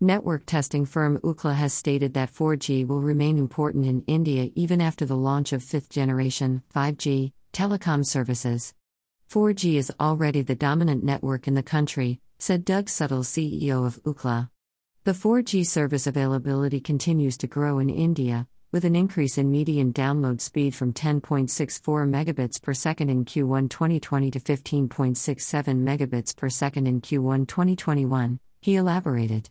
Network testing firm Ookla has stated that 4G will remain important in India even after the launch of fifth generation 5G telecom services. 4G is already the dominant network in the country, said Doug Suttle, CEO of Ookla. The 4G service availability continues to grow in India, with an increase in median download speed from 10.64 megabits per second in Q1 2020 to 15.67 megabits per second in Q1 2021, he elaborated.